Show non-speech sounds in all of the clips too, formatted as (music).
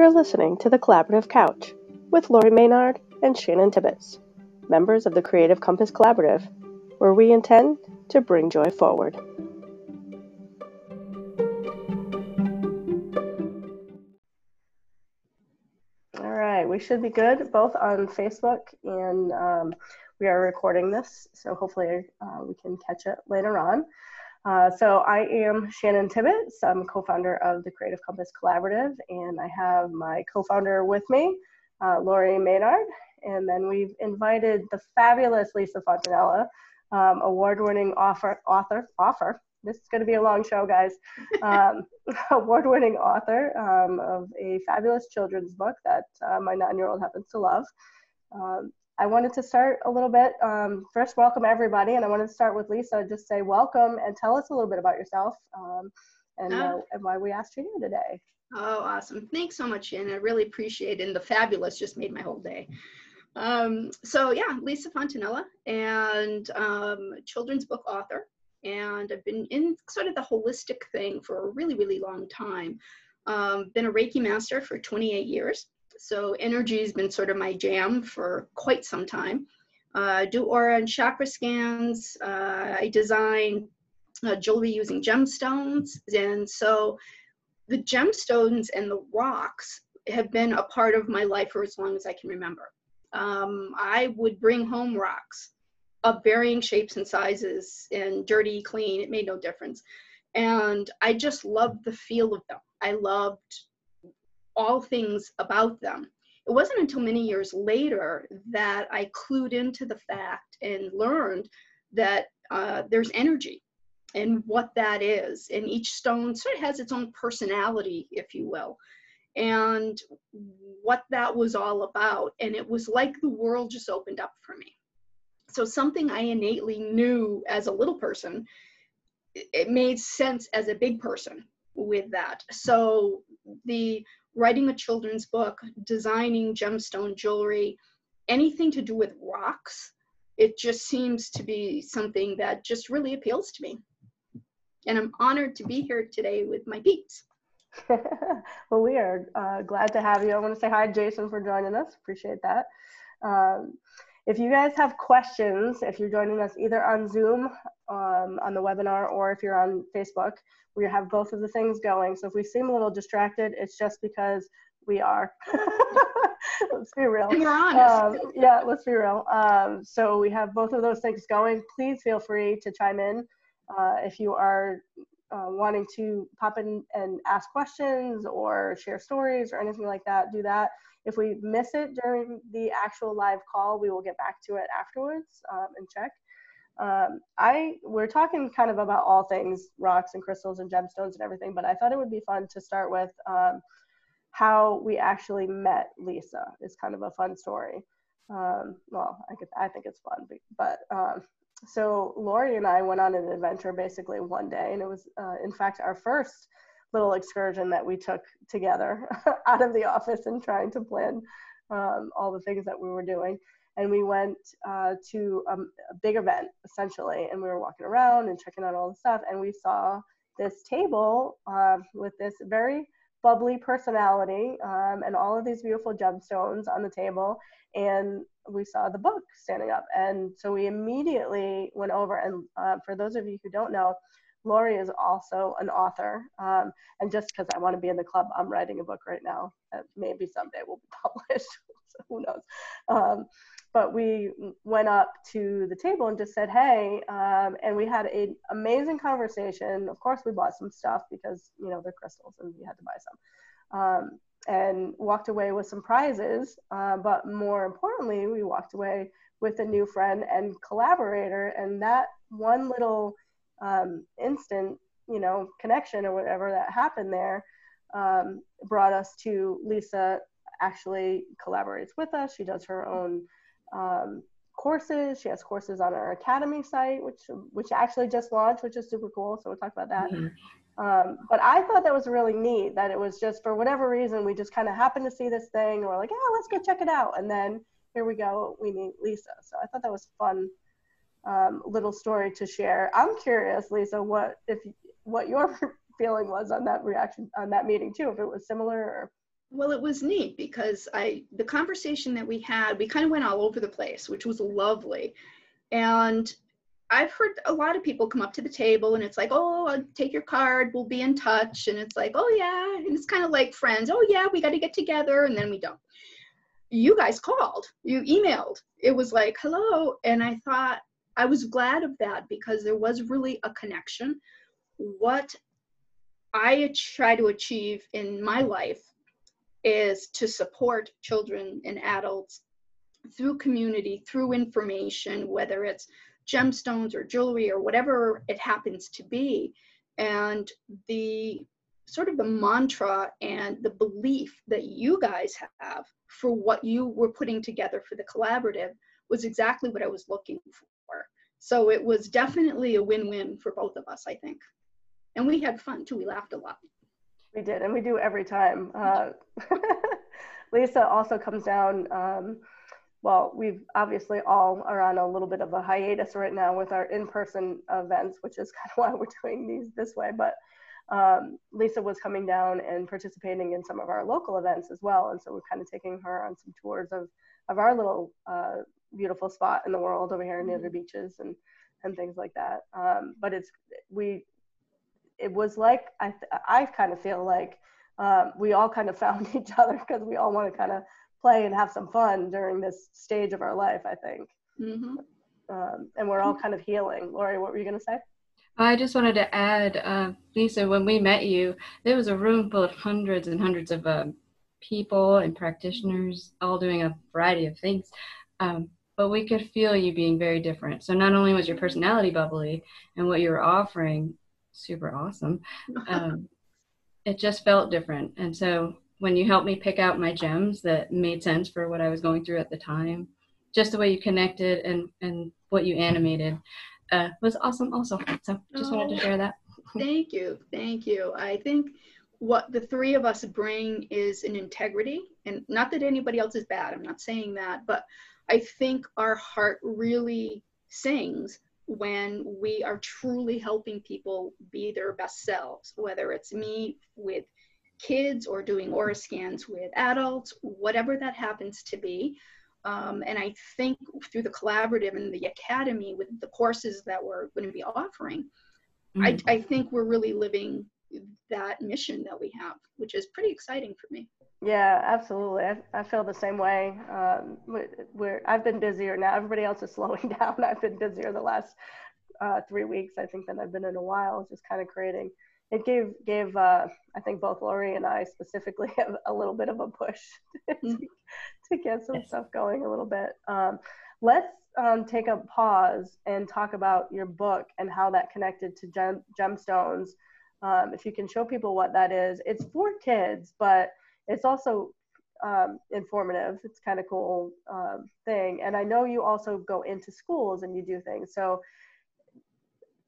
You're listening to The Collaborative Couch with Lauri Maynard and Shannon Tibbetts, members of the Creative Compass Collaborative, where we intend to bring joy forward. All right, we should be good both on Facebook and um, we are recording this, so hopefully uh, we can catch it later on. Uh, so I am Shannon Tibbetts. I'm co-founder of the Creative Compass Collaborative, and I have my co-founder with me, uh, Lauri Maynard, and then we've invited the fabulous Lisa Fontanella, um, award-winning author, author, author. This is going to be a long show, guys. (laughs) Um, (laughs) award-winning author um, of a fabulous children's book that uh, my nine-year-old happens to love. Um, I wanted to start a little bit. Um, first, welcome everybody, and I wanted to start with Lisa. Just say welcome and tell us a little bit about yourself um, and, uh, and why we asked you here today. Oh, awesome! Thanks so much, Shannon. I really appreciate it. And the fabulous just made my whole day. Um, so yeah, Lisa Fontanella, and um, children's book author, and I've been in sort of the holistic thing for a really, really long time. Um, been a Reiki master for 28 years. So energy has been sort of my jam for quite some time. Uh, do aura and chakra scans. Uh, I design uh, jewelry using gemstones. And so the gemstones and the rocks have been a part of my life for as long as I can remember. Um, I would bring home rocks of varying shapes and sizes and dirty, clean, it made no difference. And I just loved the feel of them. I loved all things about them. It wasn't until many years later that I clued into the fact and learned that uh, there's energy and what that is. And each stone sort of has its own personality, if you will, and what that was all about. And it was like the world just opened up for me. So, something I innately knew as a little person, it made sense as a big person with that. So, the writing a children's book, designing gemstone jewelry, anything to do with rocks, it just seems to be something that just really appeals to me. And I'm honored to be here today with my peeps. (laughs) well, we are uh, glad to have you. I want to say hi, Jason, for joining us. Appreciate that. Um, if you guys have questions, if you're joining us either on Zoom um, on the webinar or if you're on Facebook, we have both of the things going. So if we seem a little distracted, it's just because we are. (laughs) let's be real. we're honest. Um, yeah, let's be real. Um, so we have both of those things going. Please feel free to chime in uh, if you are uh, wanting to pop in and ask questions or share stories or anything like that. Do that. If we miss it during the actual live call, we will get back to it afterwards um, and check. Um, I we're talking kind of about all things rocks and crystals and gemstones and everything, but I thought it would be fun to start with um, how we actually met Lisa. It's kind of a fun story. Um, well, I, could, I think it's fun, but um, so Lauri and I went on an adventure basically one day, and it was uh, in fact our first little excursion that we took together (laughs) out of the office and trying to plan um, all the things that we were doing. And we went uh, to a, a, big event essentially, and we were walking around and checking out all the stuff, and we saw this table uh, with this very bubbly personality um, and all of these beautiful gemstones on the table. And we saw the book standing up. And so we immediately went over. And uh, for those of you who don't know, Lauri is also an author. Um, and just because I want to be in the club, I'm writing a book right now maybe someday will be (laughs) published. so who knows? Um, but we went up to the table and just said, hey, um, and we had an amazing conversation. Of course, we bought some stuff because, you know, they're crystals and we had to buy some. And walked away with some prizes. Uh, but more importantly, we walked away with a new friend and collaborator. And that one little um, instant, you know, connection or whatever that happened there um, brought us to Lisa actually collaborates with us. She does her own um, courses. She has courses on our academy site, which which actually just launched, which is super cool. So we'll talk about that. Mm-hmm. Um, but I thought that was really neat that it was just for whatever reason we just kind of happened to see this thing and we're like, yeah, let's go check it out. And then here we go, we meet Lisa. So I thought that was fun um, little story to share. I'm curious, Lisa, what if what your (laughs) feeling was on that reaction on that meeting too, if it was similar or Well, it was neat because I the conversation that we had, we kind of went all over the place, which was lovely. And I've heard a lot of people come up to the table and it's like, oh, I'll take your card, we'll be in touch. And it's like, oh, yeah. And it's kind of like friends, oh, yeah, we got to get together. And then we don't. You guys called, you emailed. It was like, hello. And I thought, I was glad of that because there was really a connection. What I try to achieve in my life is to support children and adults through community, through information, whether it's gemstones or jewelry or whatever it happens to be. And the sort of the mantra and the belief that you guys have for what you were putting together for the collaborative was exactly what I was looking for. So it was definitely a win win for both of us, I think. And we had fun too, we laughed a lot. We did, and we do every time. Uh, (laughs) Lisa also comes down. Um, well, we've obviously all are on a little bit of a hiatus right now with our in-person events, which is (laughs) kind of why we're doing these this way. But um, Lisa was coming down and participating in some of our local events as well, and so we're kind of taking her on some tours of of our little uh, beautiful spot in the world over here near the mm-hmm. beaches and and things like that. Um, but it's we it was like I I kind of feel like um, we all kind of (laughs) found each other because we all want to kind of play and have some fun during this stage of our life, I think. Mm-hmm. Um, and we're all kind of healing. Lauri, what were you going to say? I just wanted to add, uh, Lisa, when we met you, there was a room full of hundreds and hundreds of uh, people and practitioners all doing a variety of things. Um, but we could feel you being very different. So not only was your personality bubbly and what you were offering super awesome, (laughs) um, it just felt different. And so when you helped me pick out my gems that made sense for what I was going through at the time. Just the way you connected and, and what you animated uh, was awesome also. So just oh, wanted to share that. (laughs) thank you. Thank you. I think what the three of us bring is an integrity and not that anybody else is bad. I'm not saying that, but I think our heart really sings when we are truly helping people be their best selves, whether it's me with kids or doing aura scans with adults, whatever that happens to be. Um, and I think through the collaborative and the academy with the courses that we're going to be offering, mm-hmm. I, I think we're really living that mission that we have, which is pretty exciting for me. Yeah, absolutely. I, I feel the same way. Um, we're, I've been busier now. Everybody else is (laughs) slowing down. I've been busier the last uh, three weeks, I think, than I've been in a while, just kind of creating it gave gave uh, I think both Lauri and I specifically (laughs) have a little bit of a push (laughs) to, mm-hmm. to get some stuff going a little bit. Um, let's um, take a pause and talk about your book and how that connected to gem, gemstones. Um, if you can show people what that is, it's for kids, but it's also um, informative. It's kind of cool um, thing. And I know you also go into schools and you do things. So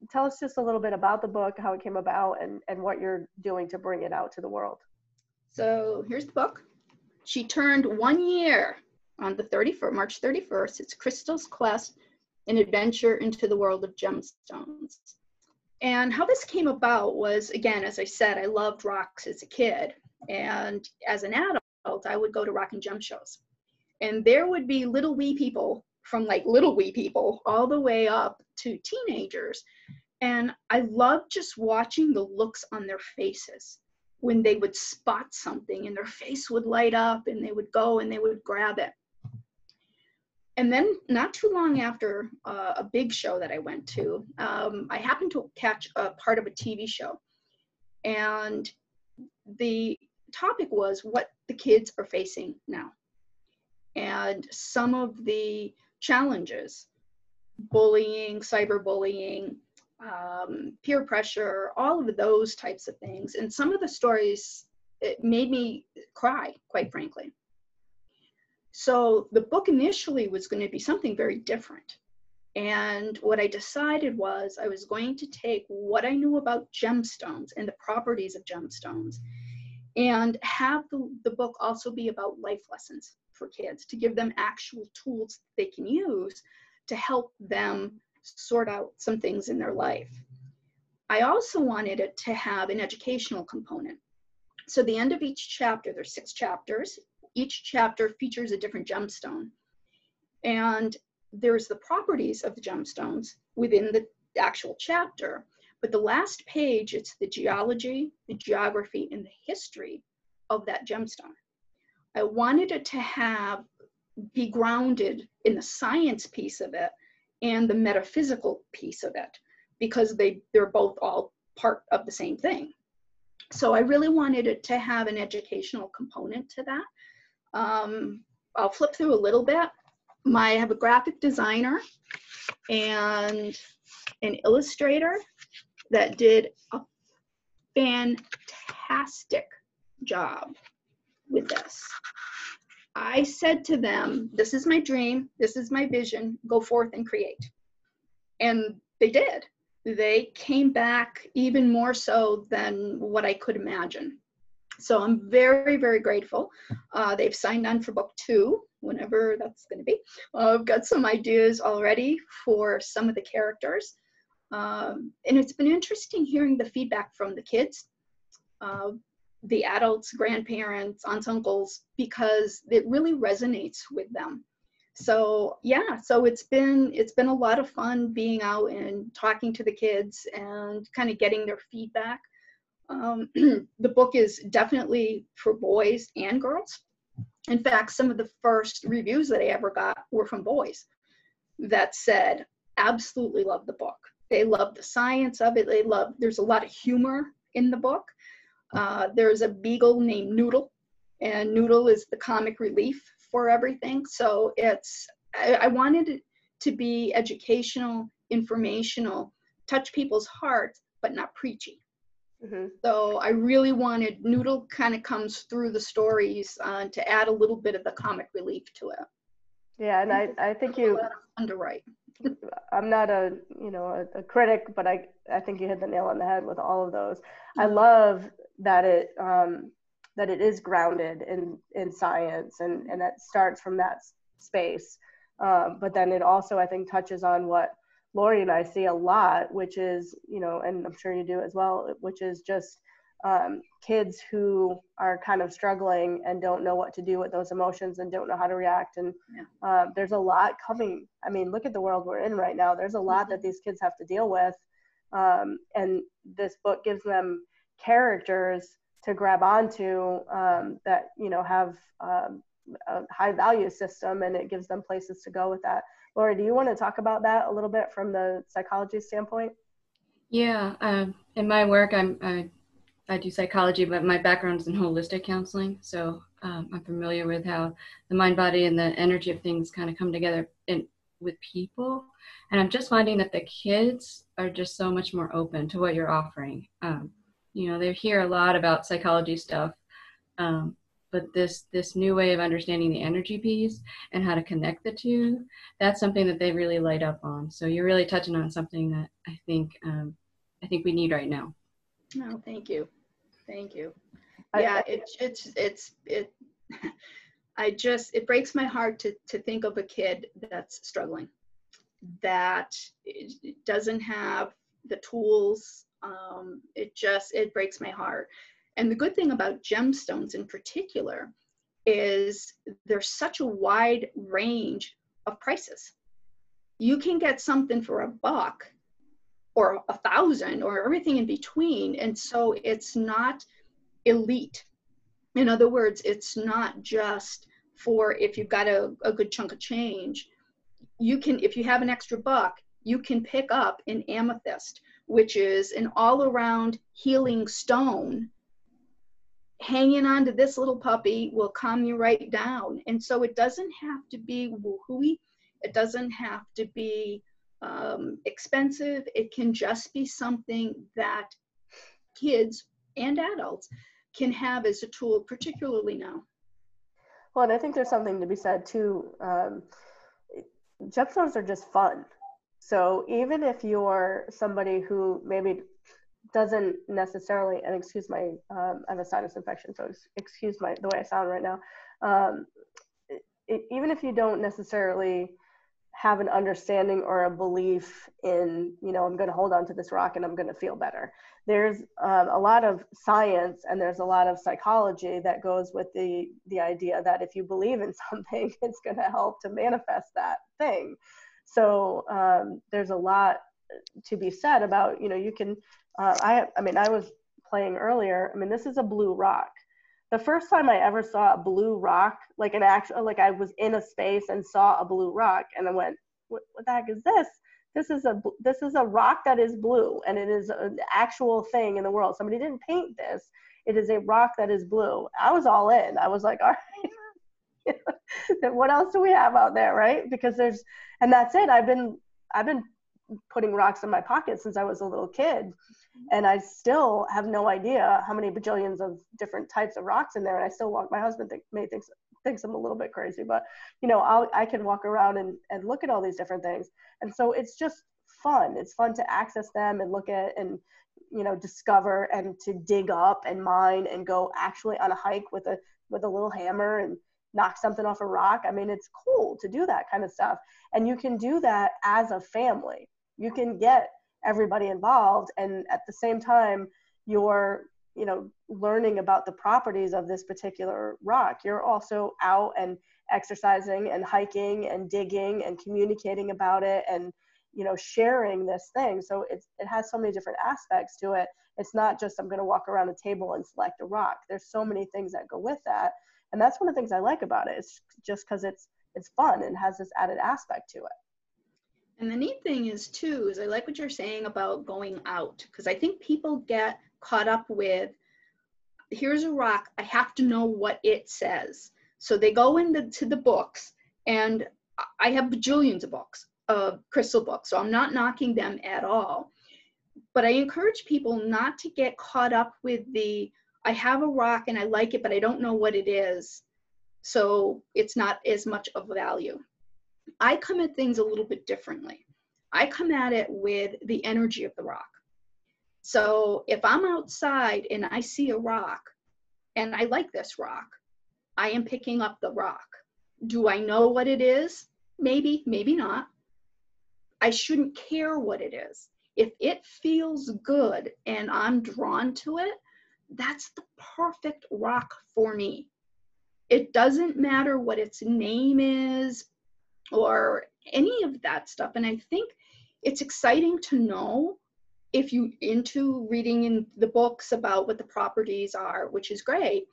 tell us just a little bit about the book, how it came about, and, and what you're doing to bring it out to the world. So here's the book. She turned one year on the 31st, March 31st. It's Crystal's Quest, an adventure into the world of gemstones. And how this came about was, again, as I said, I loved rocks as a kid. And as an adult, I would go to rock and gem shows. And there would be little wee people from like little wee people all the way up to teenagers. And I loved just watching the looks on their faces when they would spot something and their face would light up and they would go and they would grab it. And then, not too long after uh, a big show that I went to, um, I happened to catch a part of a TV show. And the topic was what the kids are facing now. And some of the challenges bullying, cyberbullying, um, peer pressure, all of those types of things. And some of the stories, it made me cry, quite frankly. So the book initially was going to be something very different. And what I decided was I was going to take what I knew about gemstones and the properties of gemstones and have the, the book also be about life lessons for kids to give them actual tools they can use to help them sort out some things in their life. I also wanted it to have an educational component So the end of each chapter, there's six chapters. Each chapter features a different gemstone. And there's the properties of the gemstones within the actual chapter. But the last page, it's the geology, the geography, and the history of that gemstone. I wanted it to have be grounded in the science piece of it and the metaphysical piece of it because they they're both all part of the same thing. So I really wanted it to have an educational component to that. Um, I'll flip through a little bit. My, I have a graphic designer and an illustrator that did a fantastic job with this. I said to them, This is my dream, this is my vision, go forth and create. And they did. They came back even more so than what I could imagine. So I'm very, very grateful. Uh, they've signed on for book two, whenever that's going to be. Uh, I've got some ideas already for some of the characters. Um, and it's been interesting hearing the feedback from the kids, uh, the adults, grandparents, aunts, uncles, because it really resonates with them. So yeah, so it's been it's been a lot of fun being out and talking to the kids and kind of getting their feedback. Um, (clears throat) the book is definitely for boys and girls. In fact, some of the first reviews that I ever got were from boys that said, absolutely love the book. They love the science of it. They love, there's a lot of humor in the book. Uh, there's a beagle named Noodle, and Noodle is the comic relief for everything. So it's, I, I wanted it to be educational, informational, touch people's hearts, but not preachy. Mm-hmm. So I really wanted Noodle kind of comes through the stories uh, to add a little bit of the comic relief to it. Yeah, and I, I think you (laughs) underwrite. I'm not a you know a, a, critic, but I I think you hit the nail on the head with all of those. I mm-hmm. love that it um, that it is grounded in in science and and that starts from that space. Um, but then it also I think touches on what Lauri and I see a lot, which is you know, and I'm sure you do as well, which is just um, kids who are kind of struggling and don't know what to do with those emotions and don't know how to react. And yeah. uh, there's a lot coming. I mean, look at the world we're in right now. There's a lot that mm-hmm. these kids have to deal with. Um, and this book gives them characters to grab onto um, that, you know, have um, a high value system and it gives them places to go with that. Lauri, do you want to talk about that a little bit from the psychology standpoint? Yeah, um, in my work, I'm I I do psychology, but my background is in holistic counseling. So um, I'm familiar with how the mind, body, and the energy of things kind of come together in, with people. And I'm just finding that the kids are just so much more open to what you're offering. Um, you know, they hear a lot about psychology stuff, um, but this this new way of understanding the energy piece and how to connect the two, that's something that they really light up on. So you're really touching on something that I think um, I think we need right now. No, thank you. Thank you. Yeah, it, it's, it's, it, (laughs) I just, it breaks my heart to, to think of a kid that's struggling, that doesn't have the tools. Um, it just, it breaks my heart. And the good thing about gemstones in particular is there's such a wide range of prices. You can get something for a buck or a thousand or everything in between. And so it's not elite. In other words, it's not just for if you've got a, a good chunk of change. You can, if you have an extra buck, you can pick up an amethyst, which is an all around healing stone. Hanging on to this little puppy will calm you right down. And so it doesn't have to be woohooey. It doesn't have to be um, expensive. It can just be something that kids and adults can have as a tool, particularly now. Well, and I think there's something to be said too. Um, are just fun. So even if you're somebody who maybe doesn't necessarily, and excuse my, um, I have a sinus infection, so excuse my the way I sound right now. Um, it, even if you don't necessarily have an understanding or a belief in, you know, I'm going to hold on to this rock and I'm going to feel better. There's um, a lot of science and there's a lot of psychology that goes with the the idea that if you believe in (laughs) something, it's going to help to manifest that thing. So um, there's a lot to be said about, you know, you can. Uh, I I mean, I was playing earlier. I mean, this is a blue rock the first time I ever saw a blue rock, like an actual, like I was in a space and saw a blue rock, and I went, "What, what the heck is this? This is a this is a rock that is blue, and it is an actual thing in the world. Somebody didn't paint this. It is a rock that is blue. I was all in. I was like, (laughs) all right, (laughs) what else do we have out there, right? Because there's, and that's it. I've been I've been putting rocks in my pocket since I was a little kid and I still have no idea how many bajillions of different types of rocks in there. And I still walk. My husband think, may think thinks I'm a little bit crazy, but you know, I'll, I can walk around and, and look at all these different things. And so it's just fun. It's fun to access them and look at and you know discover and to dig up and mine and go actually on a hike with a with a little hammer and knock something off a rock. I mean, it's cool to do that kind of stuff. And you can do that as a family. You can get everybody involved and at the same time you're you know learning about the properties of this particular rock you're also out and exercising and hiking and digging and communicating about it and you know sharing this thing so it's it has so many different aspects to it it's not just i'm going to walk around a table and select a rock there's so many things that go with that and that's one of the things i like about it it's just because it's it's fun and has this added aspect to it and the neat thing is too, is I like what you're saying about going out, because I think people get caught up with, here's a rock, I have to know what it says. So they go into the books, and I have bajillions of books, of crystal books, so I'm not knocking them at all. But I encourage people not to get caught up with the, I have a rock and I like it, but I don't know what it is. So it's not as much of value. I come at things a little bit differently. I come at it with the energy of the rock. So if I'm outside and I see a rock and I like this rock, I am picking up the rock. Do I know what it is? Maybe, maybe not. I shouldn't care what it is. If it feels good and I'm drawn to it, that's the perfect rock for me. It doesn't matter what its name is, or any of that stuff. And I think it's exciting to know if you into reading in the books about what the properties are, which is great.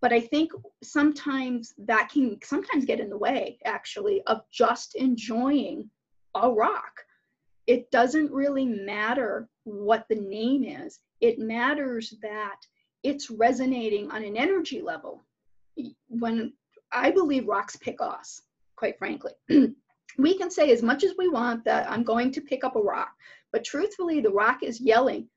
But I think sometimes that can sometimes get in the way actually of just enjoying a rock. It doesn't really matter what the name is. It matters that it's resonating on an energy level. When I believe rocks pick us quite frankly. (clears throat) we can say as much as we want that I'm going to pick up a rock, but truthfully, the rock is yelling,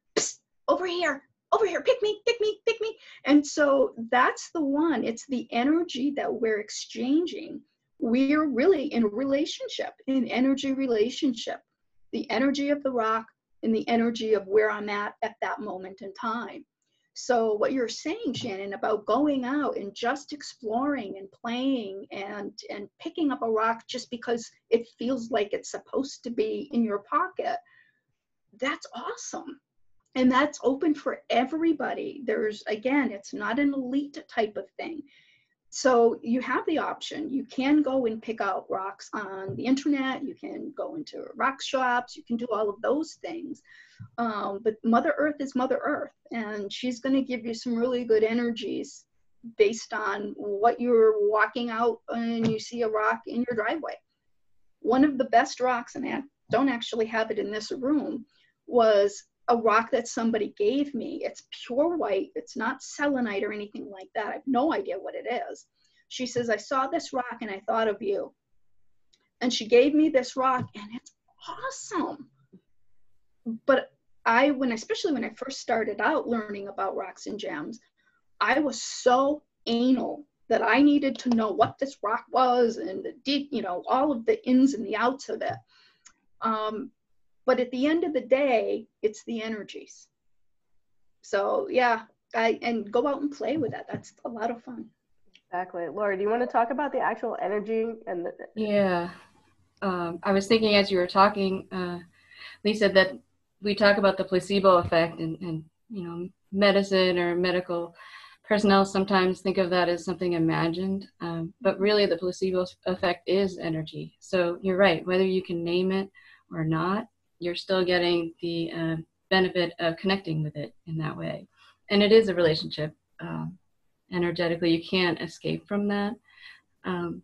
over here, over here, pick me, pick me, pick me. And so that's the one, it's the energy that we're exchanging. We're really in a relationship, in energy relationship. The energy of the rock and the energy of where I'm at at that moment in time. So what you're saying, Shannon, about going out and just exploring and playing and and picking up a rock just because it feels like it's supposed to be in your pocket, that's awesome. And that's open for everybody. There's again, it's not an elite type of thing. So you have the option. You can go and pick out rocks on the internet. You can go into rock shops. You can do all of those things. Um, but Mother Earth is Mother Earth, and she's going to give you some really good energies based on what you're walking out and you see a rock in your driveway. One of the best rocks, and I don't actually have it in this room, was a rock that somebody gave me. It's pure white, it's not selenite or anything like that. I have no idea what it is. She says, I saw this rock and I thought of you. And she gave me this rock, and it's awesome but I, when especially when I first started out learning about rocks and gems, I was so anal that I needed to know what this rock was and the deep, you know, all of the ins and the outs of it. Um, but at the end of the day, it's the energies. So yeah, I and go out and play with that. That's a lot of fun. Exactly, Laura. Do you want to talk about the actual energy and the? Yeah, um, I was thinking as you were talking, uh, Lisa, that we talk about the placebo effect and, and you know medicine or medical personnel sometimes think of that as something imagined, um, but really the placebo effect is energy. So you're right, whether you can name it or not, you're still getting the uh, benefit of connecting with it in that way. And it is a relationship um, energetically, you can't escape from that. Um,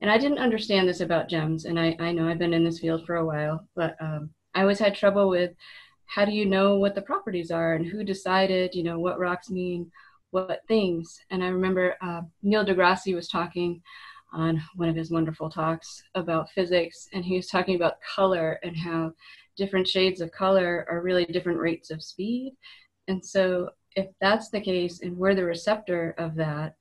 and I didn't understand this about gems, and I, I know I've been in this field for a while, but um, I always had trouble with how do you know what the properties are and who decided, you know, what rocks mean what things. And I remember uh, Neil deGrasse was talking on one of his wonderful talks about physics, and he was talking about color and how different shades of color are really different rates of speed. And so, if that's the case, and we're the receptor of that,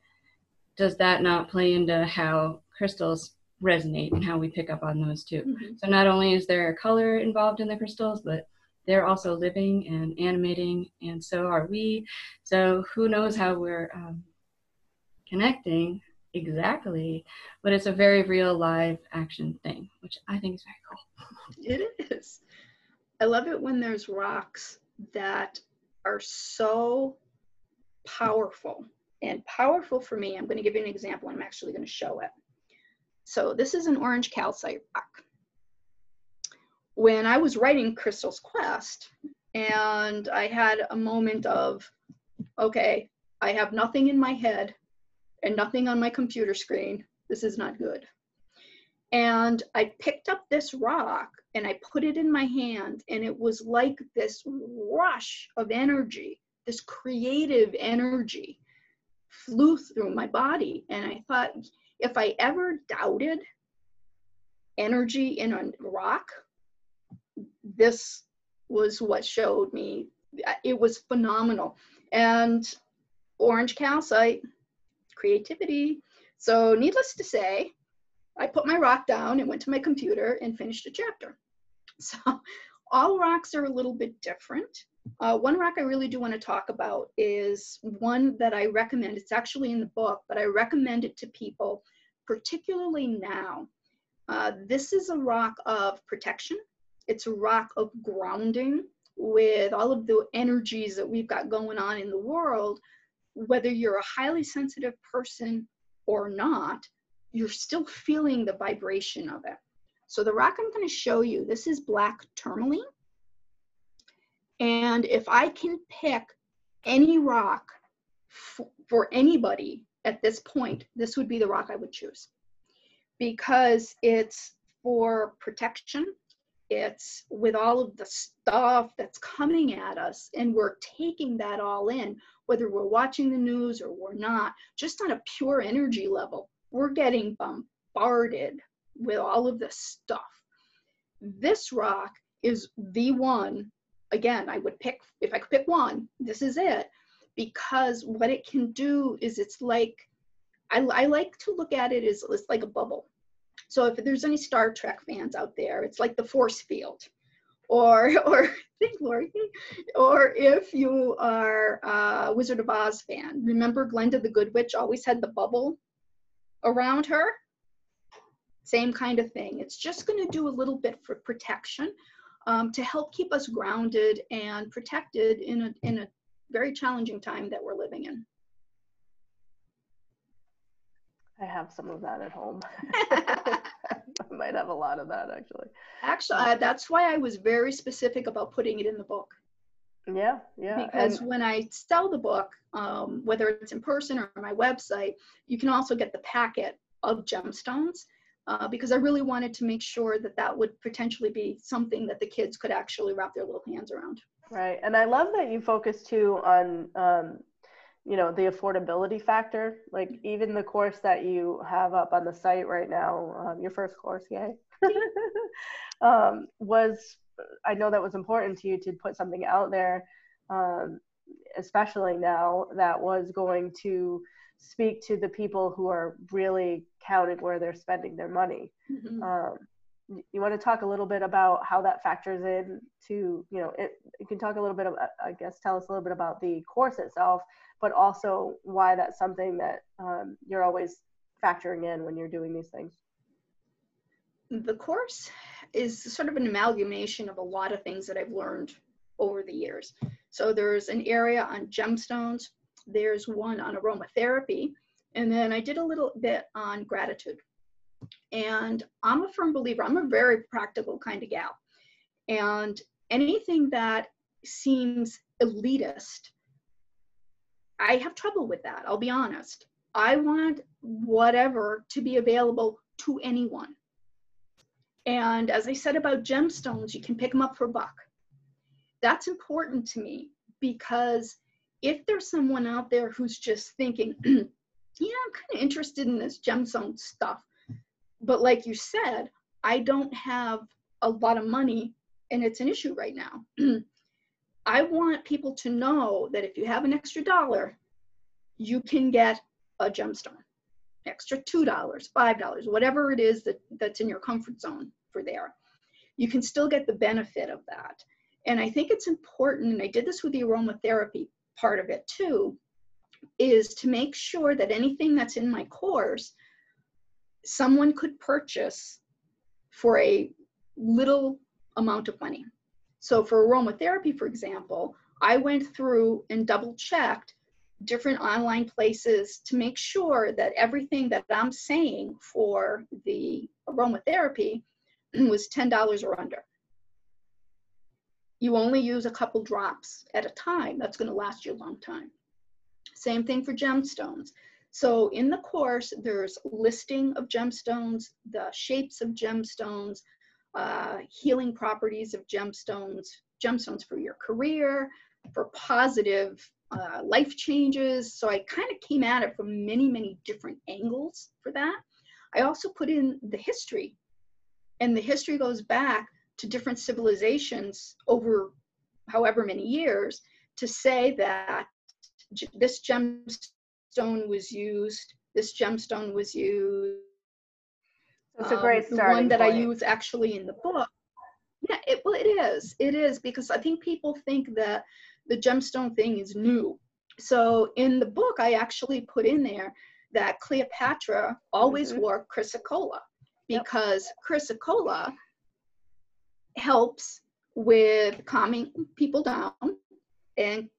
does that not play into how crystals resonate and how we pick up on those too? Mm-hmm. So, not only is there a color involved in the crystals, but they're also living and animating, and so are we. So who knows how we're um, connecting exactly, but it's a very real live action thing, which I think is very cool. It is. I love it when there's rocks that are so powerful. And powerful for me, I'm going to give you an example. I'm actually going to show it. So this is an orange calcite rock when I was writing Crystal's Quest, and I had a moment of, okay, I have nothing in my head and nothing on my computer screen. This is not good. And I picked up this rock and I put it in my hand, and it was like this rush of energy, this creative energy flew through my body. And I thought, if I ever doubted energy in a rock, this was what showed me. Uh, it was phenomenal. And orange calcite, creativity. So, needless to say, I put my rock down and went to my computer and finished a chapter. So, (laughs) all rocks are a little bit different. Uh, one rock I really do want to talk about is one that I recommend. It's actually in the book, but I recommend it to people, particularly now. Uh, this is a rock of protection it's a rock of grounding with all of the energies that we've got going on in the world. Whether you're a highly sensitive person or not, you're still feeling the vibration of it. So the rock I'm going to show you, this is black tourmaline. And if I can pick any rock for anybody at this point, this would be the rock I would choose because it's for protection, it's with all of the stuff that's coming at us and we're taking that all in whether we're watching the news or we're not just on a pure energy level we're getting bombarded with all of this stuff this rock is the one again i would pick if i could pick one this is it because what it can do is it's like i, I like to look at it as it's like a bubble so if there's any Star Trek fans out there, it's like the force field. Or, (laughs) or think Lauri, or if you are a Wizard of Oz fan, remember Glinda the Good Witch always had the bubble around her? Same kind of thing. It's just going to do a little bit for protection um, to help keep us grounded and protected in a, in a very challenging time that we're living in. I have some of that at home. (laughs) I might have a lot of that actually. Actually, uh, that's why I was very specific about putting it in the book. Yeah, yeah. Because and when I sell the book, um, whether it's in person or on my website, you can also get the packet of gemstones. Uh, because I really wanted to make sure that that would potentially be something that the kids could actually wrap their little hands around. Right, and I love that you focus too on um, you know the affordability factor like even the course that you have up on the site right now um, your first course yay (laughs) um, was i know that was important to you to put something out there um, especially now that was going to speak to the people who are really counting where they're spending their money mm-hmm. Um, you want to talk a little bit about how that factors in to you know it, you can talk a little bit about i guess tell us a little bit about the course itself but also why that's something that um, you're always factoring in when you're doing these things. the course is sort of an amalgamation of a lot of things that I've learned over the years. So there's an area on gemstones, there's one on aromatherapy, and then I did a little bit on gratitude. And I'm a firm believer, I'm a very practical kind of gal. And anything that seems elitist, I have trouble with that, I'll be honest. I want whatever to be available to anyone. And as I said about gemstones, you can pick them up for a buck. That's important to me because if there's someone out there who's just thinking, (clears throat) yeah, I'm kind of interested in this gemstone stuff, but like you said, I don't have a lot of money and it's an issue right now. (clears throat) I want people to know that if you have an extra dollar, you can get a gemstone, extra $2, $5, whatever it is that, that's in your comfort zone for there. You can still get the benefit of that. And I think it's important, and I did this with the aromatherapy part of it too, is to make sure that anything that's in my course, someone could purchase for a little amount of money. So for aromatherapy, for example, I went through and double checked different online places to make sure that everything that I'm saying for the aromatherapy (clears throat) was $10 or under. You only use a couple drops at a time. That's going to last you a long time. Same thing for gemstones. So in the course, there's listing of gemstones, the shapes of gemstones, uh, healing properties of gemstones, gemstones for your career, for positive uh, life changes. So I kind of came at it from many, many different angles for that. I also put in the history, and the history goes back to different civilizations over however many years to say that this gemstone was used, this gemstone was used. It's a great um, starting one that point. I use actually in the book. Yeah, it, well, it is. It is because I think people think that the gemstone thing is new. So in the book, I actually put in there that Cleopatra always mm-hmm. wore chrysocolla because yep. chrysocolla helps with calming people down and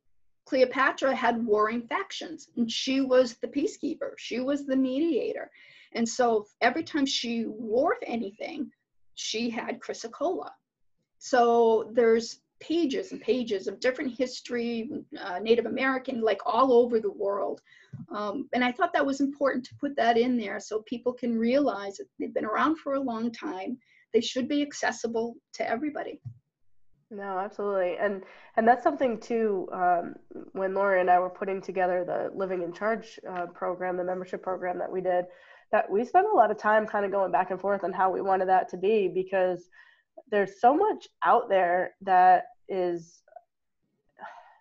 Cleopatra had warring factions and she was the peacekeeper, she was the mediator. And so every time she wore anything, she had chrysocolla. So there's pages and pages of different history, uh, Native American, like all over the world. Um, and I thought that was important to put that in there so people can realize that they've been around for a long time. They should be accessible to everybody. No, absolutely, and and that's something too. Um, when Laura and I were putting together the Living in Charge uh, program, the membership program that we did, that we spent a lot of time kind of going back and forth on how we wanted that to be because there's so much out there that is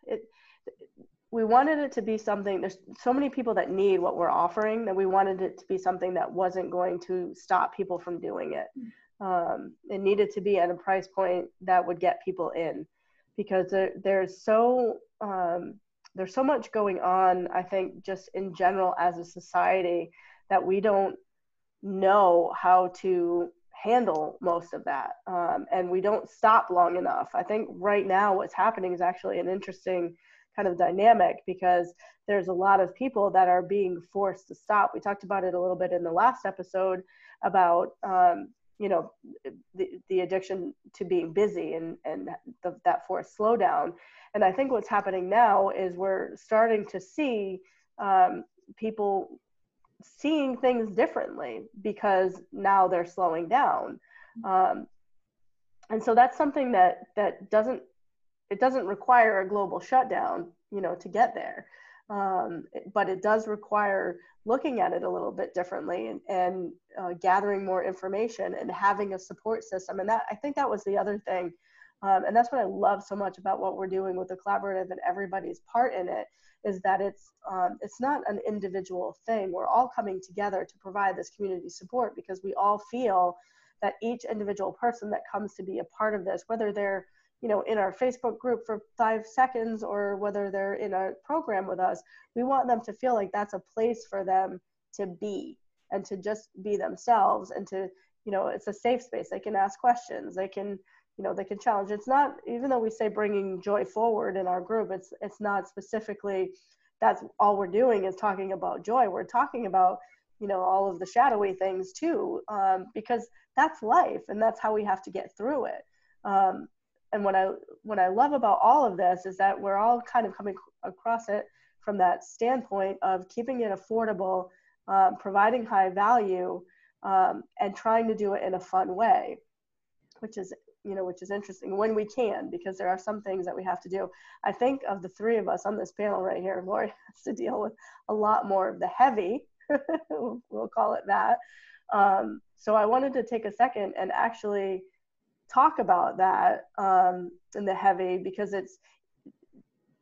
it we wanted it to be something there's so many people that need what we're offering that we wanted it to be something that wasn't going to stop people from doing it um, it needed to be at a price point that would get people in because there, there's so um, there's so much going on i think just in general as a society that we don't know how to handle most of that um, and we don't stop long enough. I think right now what's happening is actually an interesting kind of dynamic because there's a lot of people that are being forced to stop. We talked about it a little bit in the last episode about um, you know the, the addiction to being busy and and the, that forced slowdown. And i think what's happening now is we're starting to see um, people seeing things differently because now they're slowing down. Um, and so that's something that that doesn't it doesn't require a global shutdown you know to get there um, but it does require looking at it a little bit differently and, and uh, gathering more information and having a support system and that i think that was the other thing um, and that's what i love so much about what we're doing with the collaborative and everybody's part in it is that it's um, it's not an individual thing. We're all coming together to provide this community support because we all feel that each individual person that comes to be a part of this, whether they're you know in our Facebook group for five seconds or whether they're in a program with us, we want them to feel like that's a place for them to be and to just be themselves and to you know it's a safe space. They can ask questions. They can you know they can challenge. It's not even though we say bringing joy forward in our group it's it's not specifically that's all we're doing is talking about joy. We're talking about you know all of the shadowy things too um, because that's life and that's how we have to get through it. Um, and what i what i love about all of this is that we're all kind of coming across it from that standpoint of keeping it affordable um, providing high value um, and trying to do it in a fun way which is you know which is interesting when we can because there are some things that we have to do. I think of the three of us on this panel right here Lauri (laughs) has to deal with a lot more of the heavy (laughs) we'll call it that. Um, so i wanted to take a second and actually talk about that um, in the heavy because it's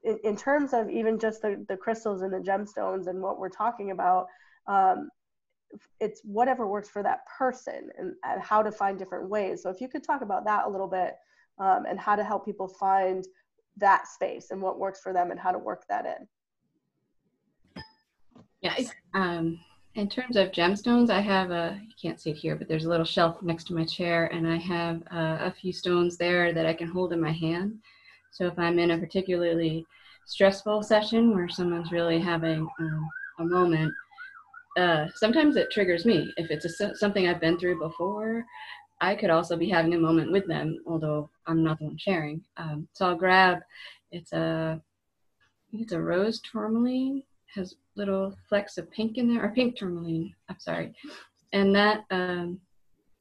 in, in terms of even just the, the crystals and the gemstones and what we're talking about um, it's whatever works for that person and, and how to find different ways. So if you could talk about that a little bit um, and how to help people find that space and what works for them and how to work that in. Yes. In terms of gemstones, I have a, you can't see it here, but there's a little shelf next to my chair and I have uh, a few stones there that I can hold in my hand. So if I'm in a particularly stressful session where someone's really having um, a moment, uh, sometimes it triggers me. If it's a, something I've been through before, I could also be having a moment with them, although I'm not the one sharing. Um, so I'll grab, it's a, it's a rose tourmaline, has little flecks of pink in there, or pink tourmaline, I'm sorry. And that um,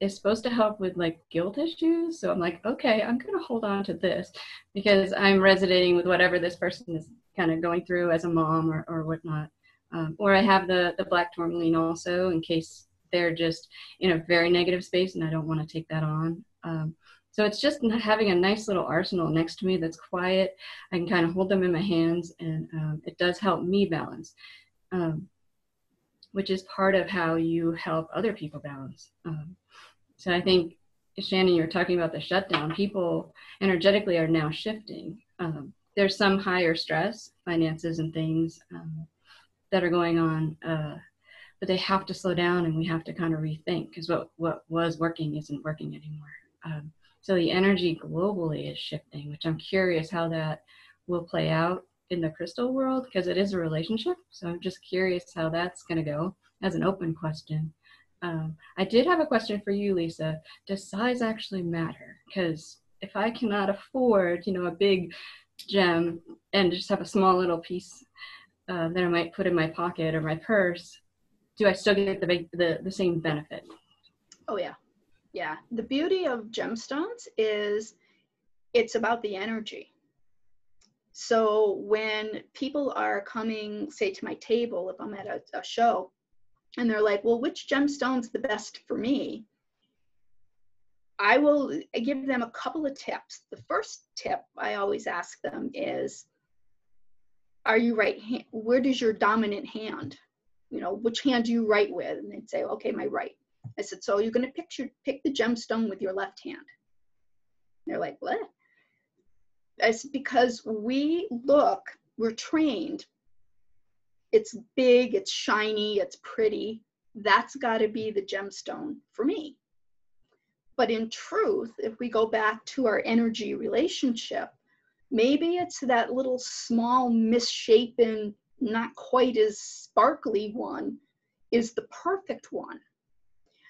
is supposed to help with like guilt issues. So I'm like, okay, I'm going to hold on to this because I'm resonating with whatever this person is kind of going through as a mom or, or whatnot. Um, or I have the, the black tourmaline also in case they're just in a very negative space and I don't want to take that on. Um, so it's just having a nice little arsenal next to me that's quiet. I can kind of hold them in my hands and um, it does help me balance, um, which is part of how you help other people balance. Um, so I think, Shannon, you were talking about the shutdown. People energetically are now shifting. Um, there's some higher stress, finances and things um, that are going on, uh, but they have to slow down and we have to kind of rethink because what, what was working isn't working anymore. Um, so the energy globally is shifting, which I'm curious how that will play out in the crystal world because it is a relationship. So I'm just curious how that's going to go as an open question. Um, I did have a question for you, Lisa. Does size actually matter? Because if I cannot afford, you know, a big gem and just have a small little piece uh, that I might put in my pocket or my purse, do I still get the, the, the same benefit? Oh, yeah. Yeah. The beauty of gemstones is it's about the energy. So when people are coming, say, to my table, if I'm at a, a show, and they're like, well, which gemstone's the best for me? I will give them a couple of tips. The first tip I always ask them is, are you right hand? Where does your dominant hand? You know, which hand do you write with? And they'd say, okay, my right. I said, so you're going to picture pick the gemstone with your left hand. And they're like, what? I said, because we look, we're trained. It's big, it's shiny, it's pretty. That's got to be the gemstone for me. But in truth, if we go back to our energy relationship, Maybe it's that little small, misshapen, not quite as sparkly one is the perfect one.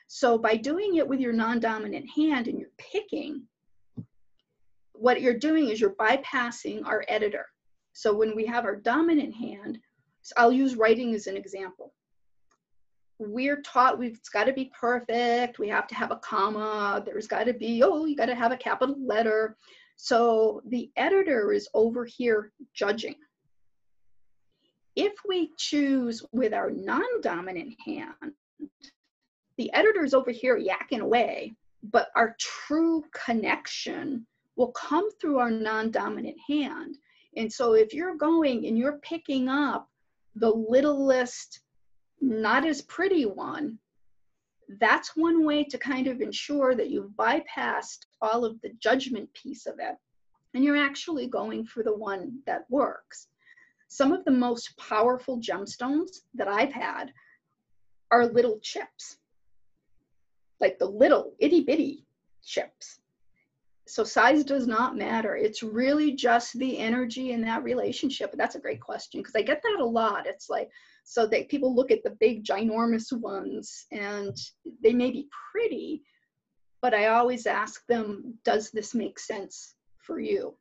So by doing it with your non-dominant hand and you're picking, what you're doing is you're bypassing our editor. So when we have our dominant hand, so I'll use writing as an example. We're taught we've got to be perfect. We have to have a comma. There's got to be, oh, you got to have a capital letter. So the editor is over here judging. If we choose with our non-dominant hand, the editor is over here yakking away, but our true connection will come through our non-dominant hand. And so if you're going and you're picking up the littlest, not as pretty one, that's one way to kind of ensure that you've bypassed all of the judgment piece of it and you're actually going for the one that works. Some of the most powerful gemstones that I've had are little chips. like the little itty bitty ships. So size does not matter. It's really just the energy in that relationship. That's a great question because I get that a lot. It's like, so that people look at the big ginormous ones and they may be pretty, but I always ask them, does this make sense for you?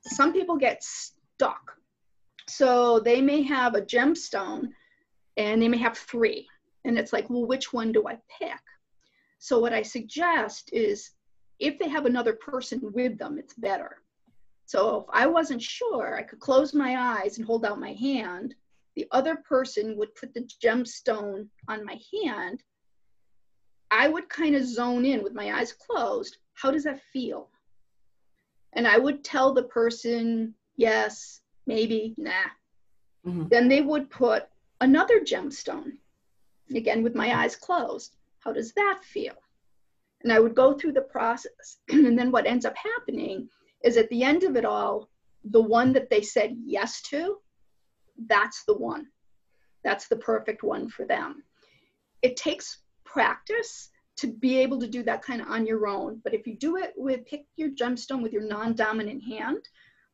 Some people get stuck. So they may have a gemstone and they may have three. And it's like, well, which one do I pick? So what I suggest is if they have another person with them, it's better. So if I wasn't sure, I could close my eyes and hold out my hand. The other person would put the gemstone on my hand. I would kind of zone in with my eyes closed. How does that feel? And I would tell the person, yes, maybe, nah. Mm-hmm. Then they would put another gemstone, again with my eyes closed. How does that feel? And I would go through the process. (clears throat) and then what ends up happening is at the end of it all, the one that they said yes to, that's the one. That's the perfect one for them. It takes practice to be able to do that kind of on your own. But if you do it with, pick your gemstone with your non dominant hand,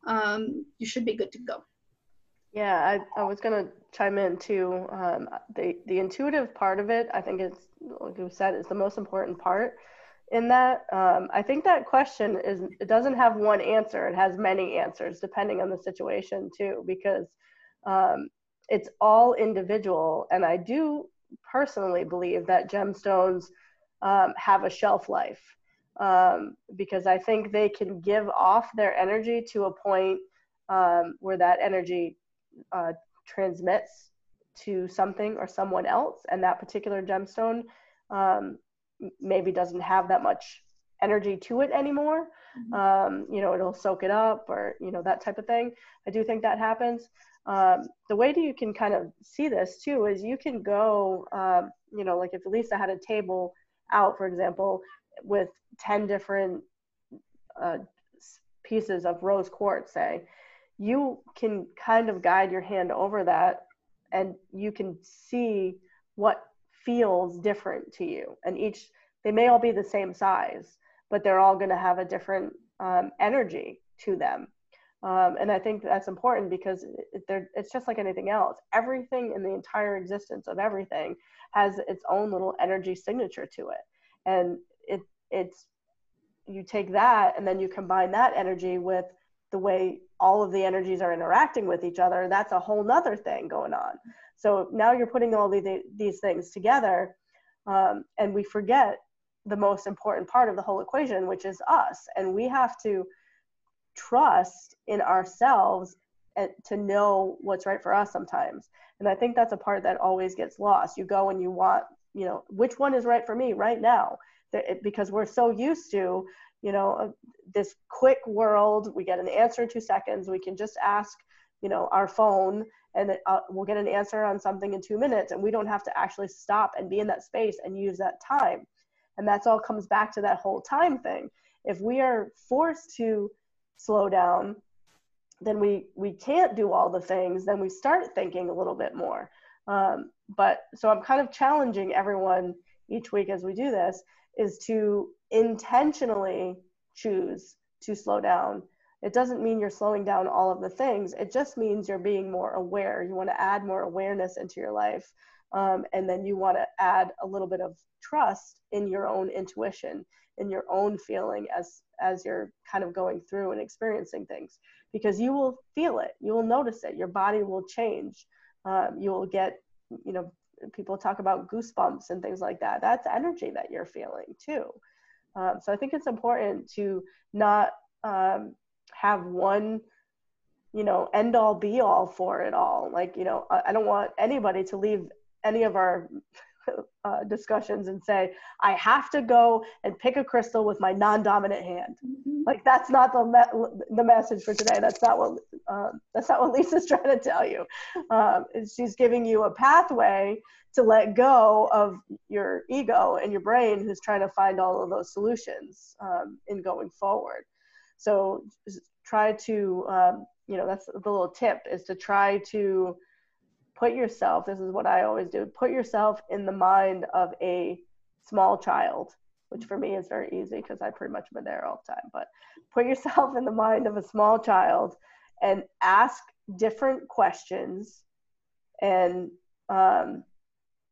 um, you should be good to go. Yeah, I, I was going to chime in too. Um, the, the intuitive part of it, I think it's, like you said, is the most important part in that. Um, I think that question is, it doesn't have one answer. It has many answers depending on the situation too, because um, it's all individual. And I do personally believe that gemstones um, have a shelf life um, because I think they can give off their energy to a point um, where that energy uh, transmits to something or someone else, and that particular gemstone um, maybe doesn't have that much energy to it anymore. Mm-hmm. Um, you know, it'll soak it up or, you know, that type of thing. I do think that happens. Um, the way that you can kind of see this too is you can go, um, you know, like if Lisa had a table out, for example, with 10 different uh, pieces of rose quartz, say, you can kind of guide your hand over that and you can see what feels different to you. And each, they may all be the same size, but they're all going to have a different um, energy to them. Um, and I think that's important because it, it's just like anything else. Everything in the entire existence of everything has its own little energy signature to it. And it, it's, you take that and then you combine that energy with the way all of the energies are interacting with each other, that's a whole nother thing going on. So now you're putting all these, these things together, um, and we forget the most important part of the whole equation, which is us. And we have to trust in ourselves and to know what's right for us sometimes. And I think that's a part that always gets lost. You go and you want, you know, which one is right for me right now? Because we're so used to you know uh, this quick world we get an answer in two seconds we can just ask you know our phone and uh, we'll get an answer on something in two minutes and we don't have to actually stop and be in that space and use that time and that's all comes back to that whole time thing if we are forced to slow down then we we can't do all the things then we start thinking a little bit more um, but so i'm kind of challenging everyone each week as we do this is to intentionally choose to slow down. It doesn't mean you're slowing down all of the things. It just means you're being more aware. You want to add more awareness into your life. Um, and then you want to add a little bit of trust in your own intuition, in your own feeling as as you're kind of going through and experiencing things, because you will feel it. You will notice it. Your body will change. Um, you will get, you know, people talk about goosebumps and things like that. That's energy that you're feeling too. Um, so I think it's important to not um, have one, you know, end all be all for it all. Like, you know, I, don't want anybody to leave any of our (laughs) uh, discussions and say I have to go and pick a crystal with my non-dominant hand. Mm-hmm. Like that's not the me- the message for today. That's not what um, that's not what Lisa's (laughs) trying to tell you. Um, she's giving you a pathway to let go of your ego and your brain, who's trying to find all of those solutions um, in going forward. So try to um, you know that's the little tip is to try to put yourself this is what i always do put yourself in the mind of a small child, which for me is very easy because I pretty much been there all the time. But put yourself in the mind of a small child and ask different questions and um,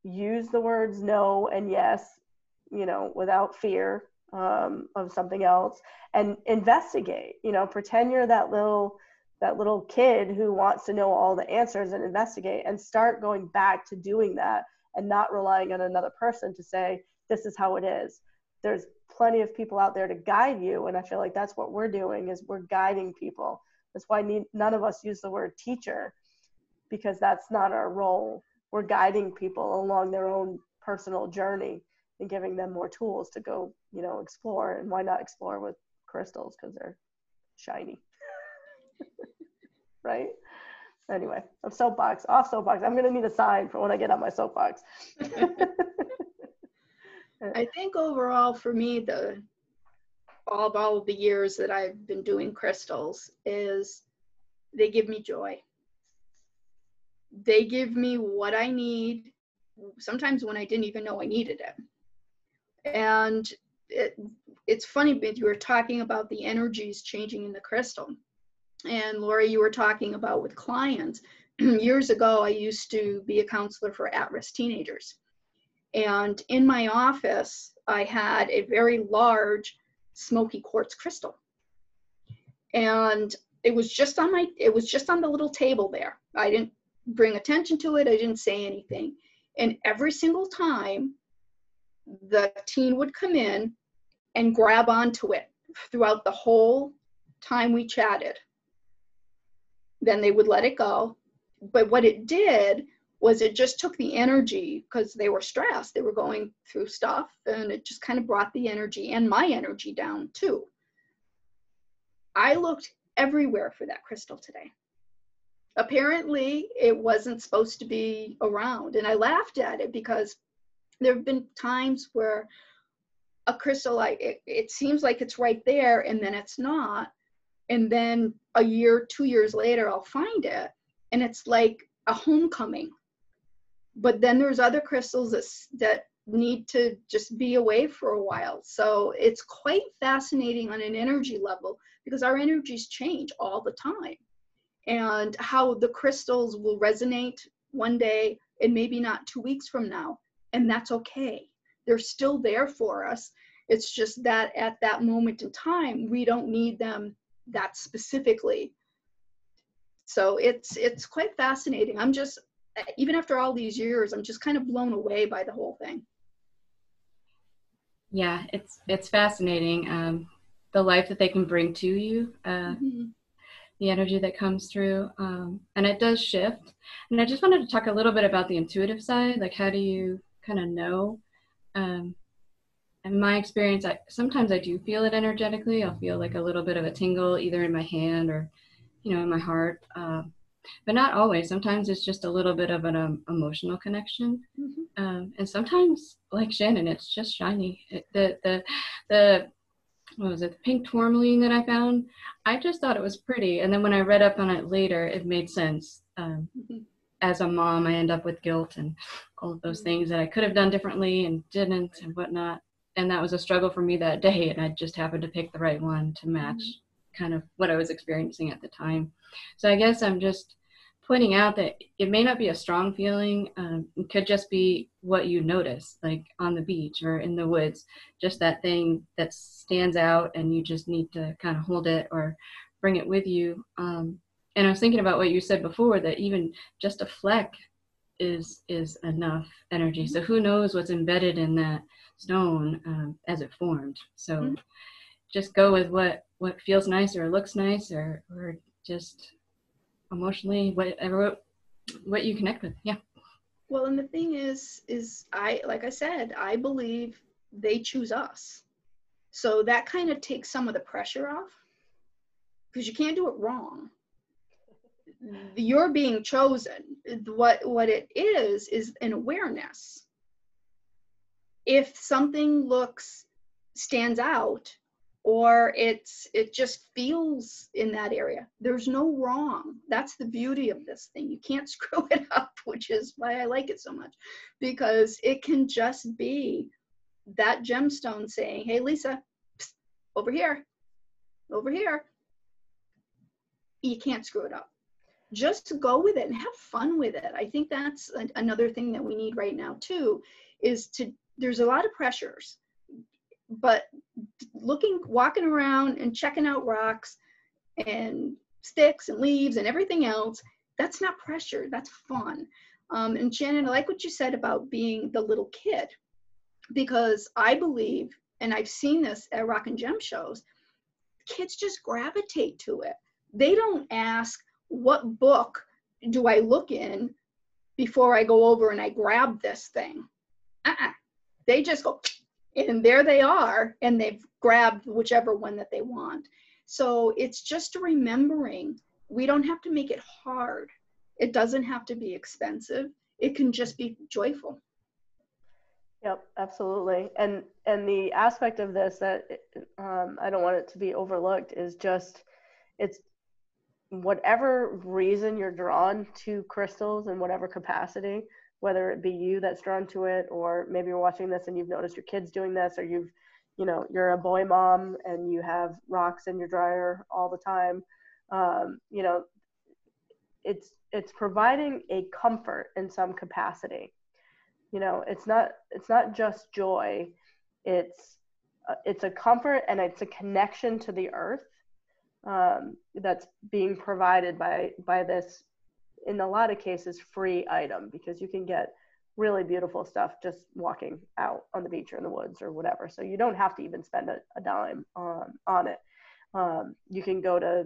use the words no and yes, you know, without fear um, of something else and investigate, you know, pretend you're that little that little kid who wants to know all the answers and investigate and start going back to doing that and not relying on another person to say this is how it is. There's plenty of people out there to guide you and i feel like that's what we're doing is we're guiding people. That's why none of us use the word teacher because that's not our role. We're guiding people along their own personal journey and giving them more tools to go you know explore and why not explore with crystals because they're shiny (laughs) right? Anyway, I'm soapbox, off soapbox. I'm gonna need a sign for when I get on my soapbox. (laughs) I think overall for me, the all of all of the years that I've been doing crystals is they give me joy. They give me what I need, sometimes when I didn't even know I needed it. And it, it's funny, but you were talking about the energies changing in the crystal and Lauri, you were talking about with clients. (clears throat) Years ago, I used to be a counselor for at risk teenagers. And in my office, I had a very large smoky quartz crystal. And it was just on my it was just on the little table there. I didn't bring attention to it. I didn't say anything. And every single time the teen would come in and grab onto it throughout the whole time we chatted then they would let it go. But what it did was it just took the energy because they were stressed, they were going through stuff, and it just kind of brought the energy and my energy down too. I looked everywhere for that crystal today. Apparently, it wasn't supposed to be around, and I laughed at it because there have been times where a crystal like it, it seems like it's right there and then it's not. And then a year two years later i'll find it and it's like a homecoming. But then there's other crystals that, that need to just be away for a while. So it's quite fascinating on an energy level because our energies change all the time. And how the crystals will resonate one day and maybe not two weeks from now and that's okay they're still there for us it's just that at that moment in time we don't need them that specifically. So it's it's quite fascinating. I'm just even after all these years, I'm just kind of blown away by the whole thing. Yeah, it's it's fascinating. Um, the life that they can bring to you, uh, mm-hmm. the energy that comes through, um, and it does shift. And I just wanted to talk a little bit about the intuitive side. Like, how do you kind of know? Um, in my experience, I, sometimes I do feel it energetically. I'll feel like a little bit of a tingle either in my hand or, you know, in my heart. Uh, but not always. Sometimes it's just a little bit of an um, emotional connection, mm-hmm. um, and sometimes, like Shannon, it's just shiny. It, the the the what was it? The pink tourmaline that I found. I just thought it was pretty, and then when I read up on it later, it made sense. Um, mm-hmm. As a mom, I end up with guilt and all of those mm-hmm. things that I could have done differently and didn't, and whatnot and that was a struggle for me that day and i just happened to pick the right one to match mm-hmm. kind of what i was experiencing at the time so i guess i'm just pointing out that it may not be a strong feeling um, it could just be what you notice like on the beach or in the woods just that thing that stands out and you just need to kind of hold it or bring it with you um, and i was thinking about what you said before that even just a fleck is is enough energy so who knows what's embedded in that stone um, as it formed. So mm-hmm. just go with what what feels nice or looks nice or or just emotionally whatever what you connect with. Yeah. Well, and the thing is, is I like I said, I believe they choose us. So that kind of takes some of the pressure off because you can't do it wrong. You're being chosen. What what it is is an awareness if something looks stands out or it's it just feels in that area there's no wrong that's the beauty of this thing you can't (laughs) screw it up which is why i like it so much because it can just be that gemstone saying, hey, Lisa, psst, over here, over here, you can't screw it up. Just go with it and have fun with it. I think that's a, another thing that we need right now too, is to, there's a lot of pressures, but looking, walking around and checking out rocks and sticks and leaves and everything else, that's not pressure, that's fun. Um, and Shannon, I like what you said about being the little kid, because I believe, and I've seen this at Rock and Gem shows, kids just gravitate to it. They don't ask, what book do I look in before I go over and I grab this thing? Uh-uh. They just go, and there they are, and they've grabbed whichever one that they want. So it's just remembering we don't have to make it hard. It doesn't have to be expensive. It can just be joyful. Yep, absolutely. And and the aspect of this that um, I don't want it to be overlooked is just it's whatever reason you're drawn to crystals in whatever capacity, whether it be you that's drawn to it, or maybe you're watching this and you've noticed your kids doing this, or you've, you know, you're a boy mom and you have rocks in your dryer all the time. Um, you know, it's it's providing a comfort in some capacity you know it's not it's not just joy it's uh, it's a comfort and it's a connection to the earth um, that's being provided by by this in a lot of cases free item because you can get really beautiful stuff just walking out on the beach or in the woods or whatever. So you don't have to even spend a, a dime on on it. Um, you can go to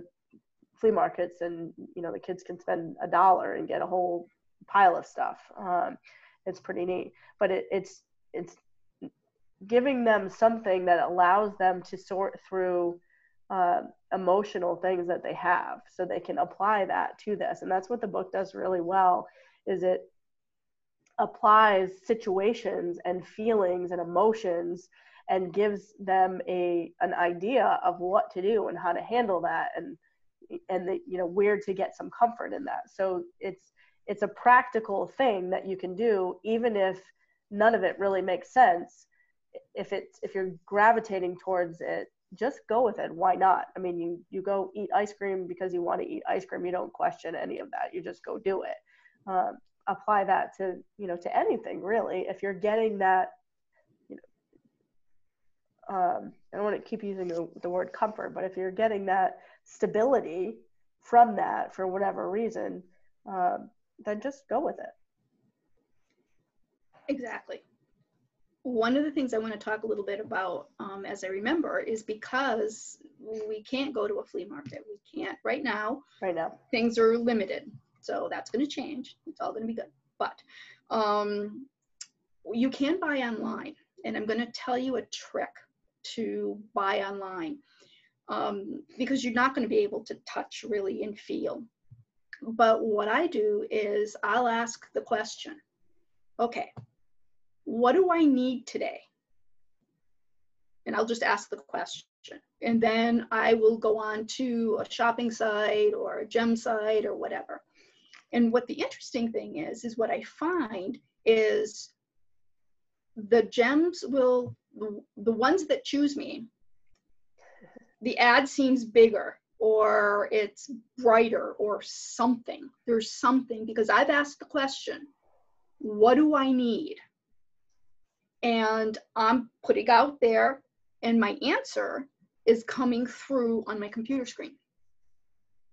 flea markets and you know the kids can spend a dollar and get a whole pile of stuff. Um, it's pretty neat but it, it's it's giving them something that allows them to sort through uh, emotional things that they have so they can apply that to this. And that's what the book does really well is it applies situations and feelings and emotions and gives them a an idea of what to do and how to handle that and and the, you know where to get some comfort in that. So it's it's a practical thing that you can do even if none of it really makes sense if it's if you're gravitating towards it just go with it. Why not? I mean you you go eat ice cream because you want to eat ice cream. You don't question any of that. You just go do it. Um, apply that to you know to anything really. If you're getting that you know um, i don't want to keep using the, the word comfort but if you're getting that stability from that for whatever reason um, then just go with it. Exactly. One of the things I want to talk a little bit about, um, as I remember, is because we can't go to a flea market. We can't right now. Right now. Things are limited. So that's going to change. It's all going to be good. But um, you can buy online. And I'm going to tell you a trick to buy online um, because you're not going to be able to touch really and feel. But what I do is I'll ask the question, okay, what do I need today? And I'll just ask the question. And then I will go on to a shopping site or a gem site or whatever. And what the interesting thing is, is what I find is the gems will, the ones that choose me, the ad seems bigger or it's brighter or something. There's something because I've asked the question, what do I need? And I'm putting out there, and my answer is coming through on my computer screen.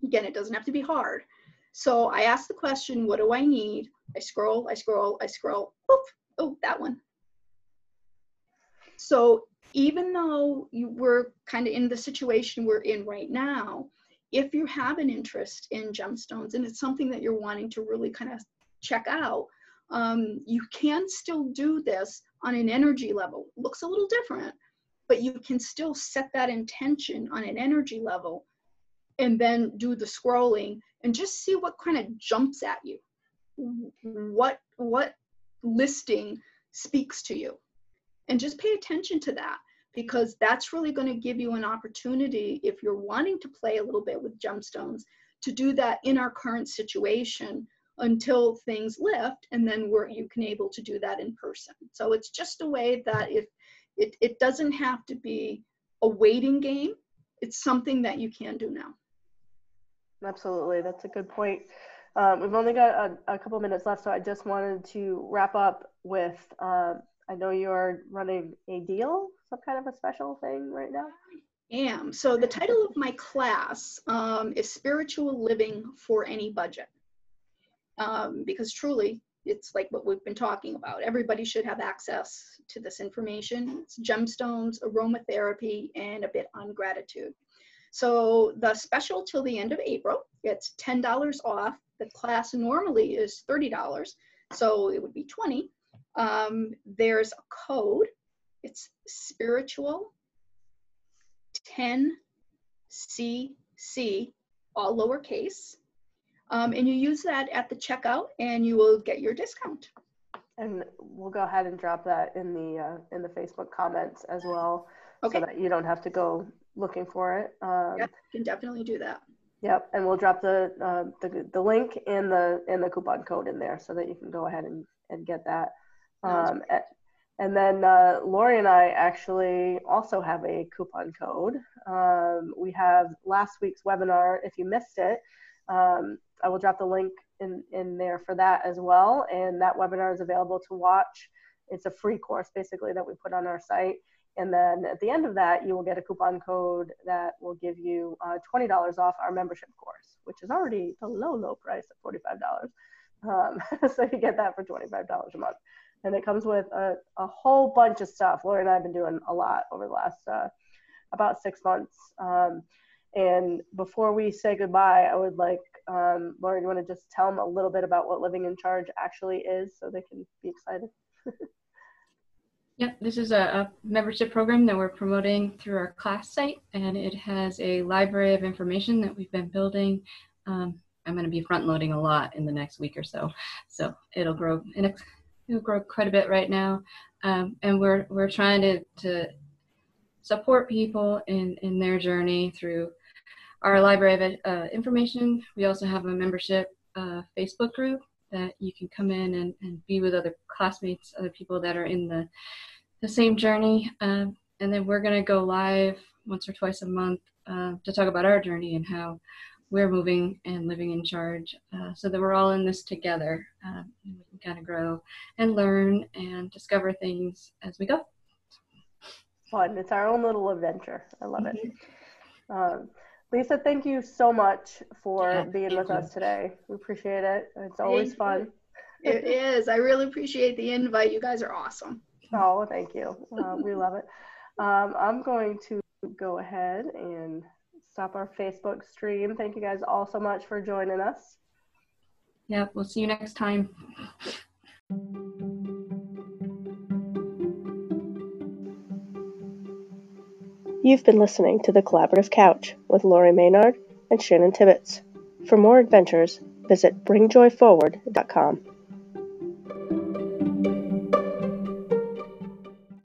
Again, it doesn't have to be hard. So I ask the question, what do I need? I scroll, I scroll, I scroll. Oof, oh, that one. So even though you were kind of in the situation we're in right now, if you have an interest in gemstones and it's something that you're wanting to really kind of check out, um, you can still do this on an energy level. Looks a little different, but you can still set that intention on an energy level and then do the scrolling and just see what kind of jumps at you. What what listing speaks to you and just pay attention to that because that's really going to give you an opportunity if you're wanting to play a little bit with gemstones to do that in our current situation until things lift and then we're you can able to do that in person so it's just a way that if it, it doesn't have to be a waiting game. It's something that you can do now. Absolutely, that's a good point. Um, we've only got a, a, couple minutes left, so I just wanted to wrap up with. Um, I know you're running a deal, some kind of a special thing right now. Am so the title of my class um, is Spiritual Living for Any Budget, um, because truly it's like what we've been talking about. Everybody should have access to this information. It's gemstones, aromatherapy, and a bit on gratitude. So the special till the end of April, it's $10 off. The class normally is $30, so it would be 20. Um, there's a code. It's spiritual 10CC, all lowercase. Um, and you use that at the checkout and you will get your discount. And we'll go ahead and drop that in the uh, in the Facebook comments as well, okay. so that you don't have to go looking for it. Um, yep, you can definitely do that. Yep, and we'll drop the, uh, the the link and the and the coupon code in there so that you can go ahead and, and get that. Um, and then uh, Lauri and I actually also have a coupon code. Um, we have last week's webinar. If you missed it, um, I will drop the link in, in there for that as well. And that webinar is available to watch. It's a free course basically that we put on our site. And then at the end of that, you will get a coupon code that will give you uh, $20 off our membership course, which is already a low, low price of $45. Um, (laughs) so you get that for $25 a month. And it comes with a, a whole bunch of stuff. Lauri and I have been doing a lot over the last uh, about six months. Um, and before we say goodbye, I would like, um, Lauri, you want to just tell them a little bit about what Living in Charge actually is so they can be excited? (laughs) Yeah, this is a, a, membership program that we're promoting through our class site, and it has a library of information that we've been building. Um, I'm going to be front loading a lot in the next week or so, so it'll grow. It'll grow quite a bit right now, um, and we're we're trying to to support people in in their journey through our library of uh, information. We also have a membership uh, Facebook group that you can come in and, and be with other classmates, other people that are in the, the same journey. Um, and then we're going to go live once or twice a month uh, to talk about our journey and how we're moving and living in charge uh, so that we're all in this together um, and we can kind of grow and learn and discover things as we go. Fun. It's our own little adventure. I love it. Mm-hmm. Um, Lisa, thank you so much for yeah, being with you. us today. We appreciate it. It's always thank fun. You. It is. I really appreciate the invite. You guys are awesome. Oh, thank you. Uh, we love it. Um, I'm going to go ahead and stop our Facebook stream. Thank you guys all so much for joining us. Yeah, we'll see you next time. You've been listening to The Collaborative Couch with Lauri Maynard and Shannon Tibbetts. For more adventures, visit bringjoyforward.com.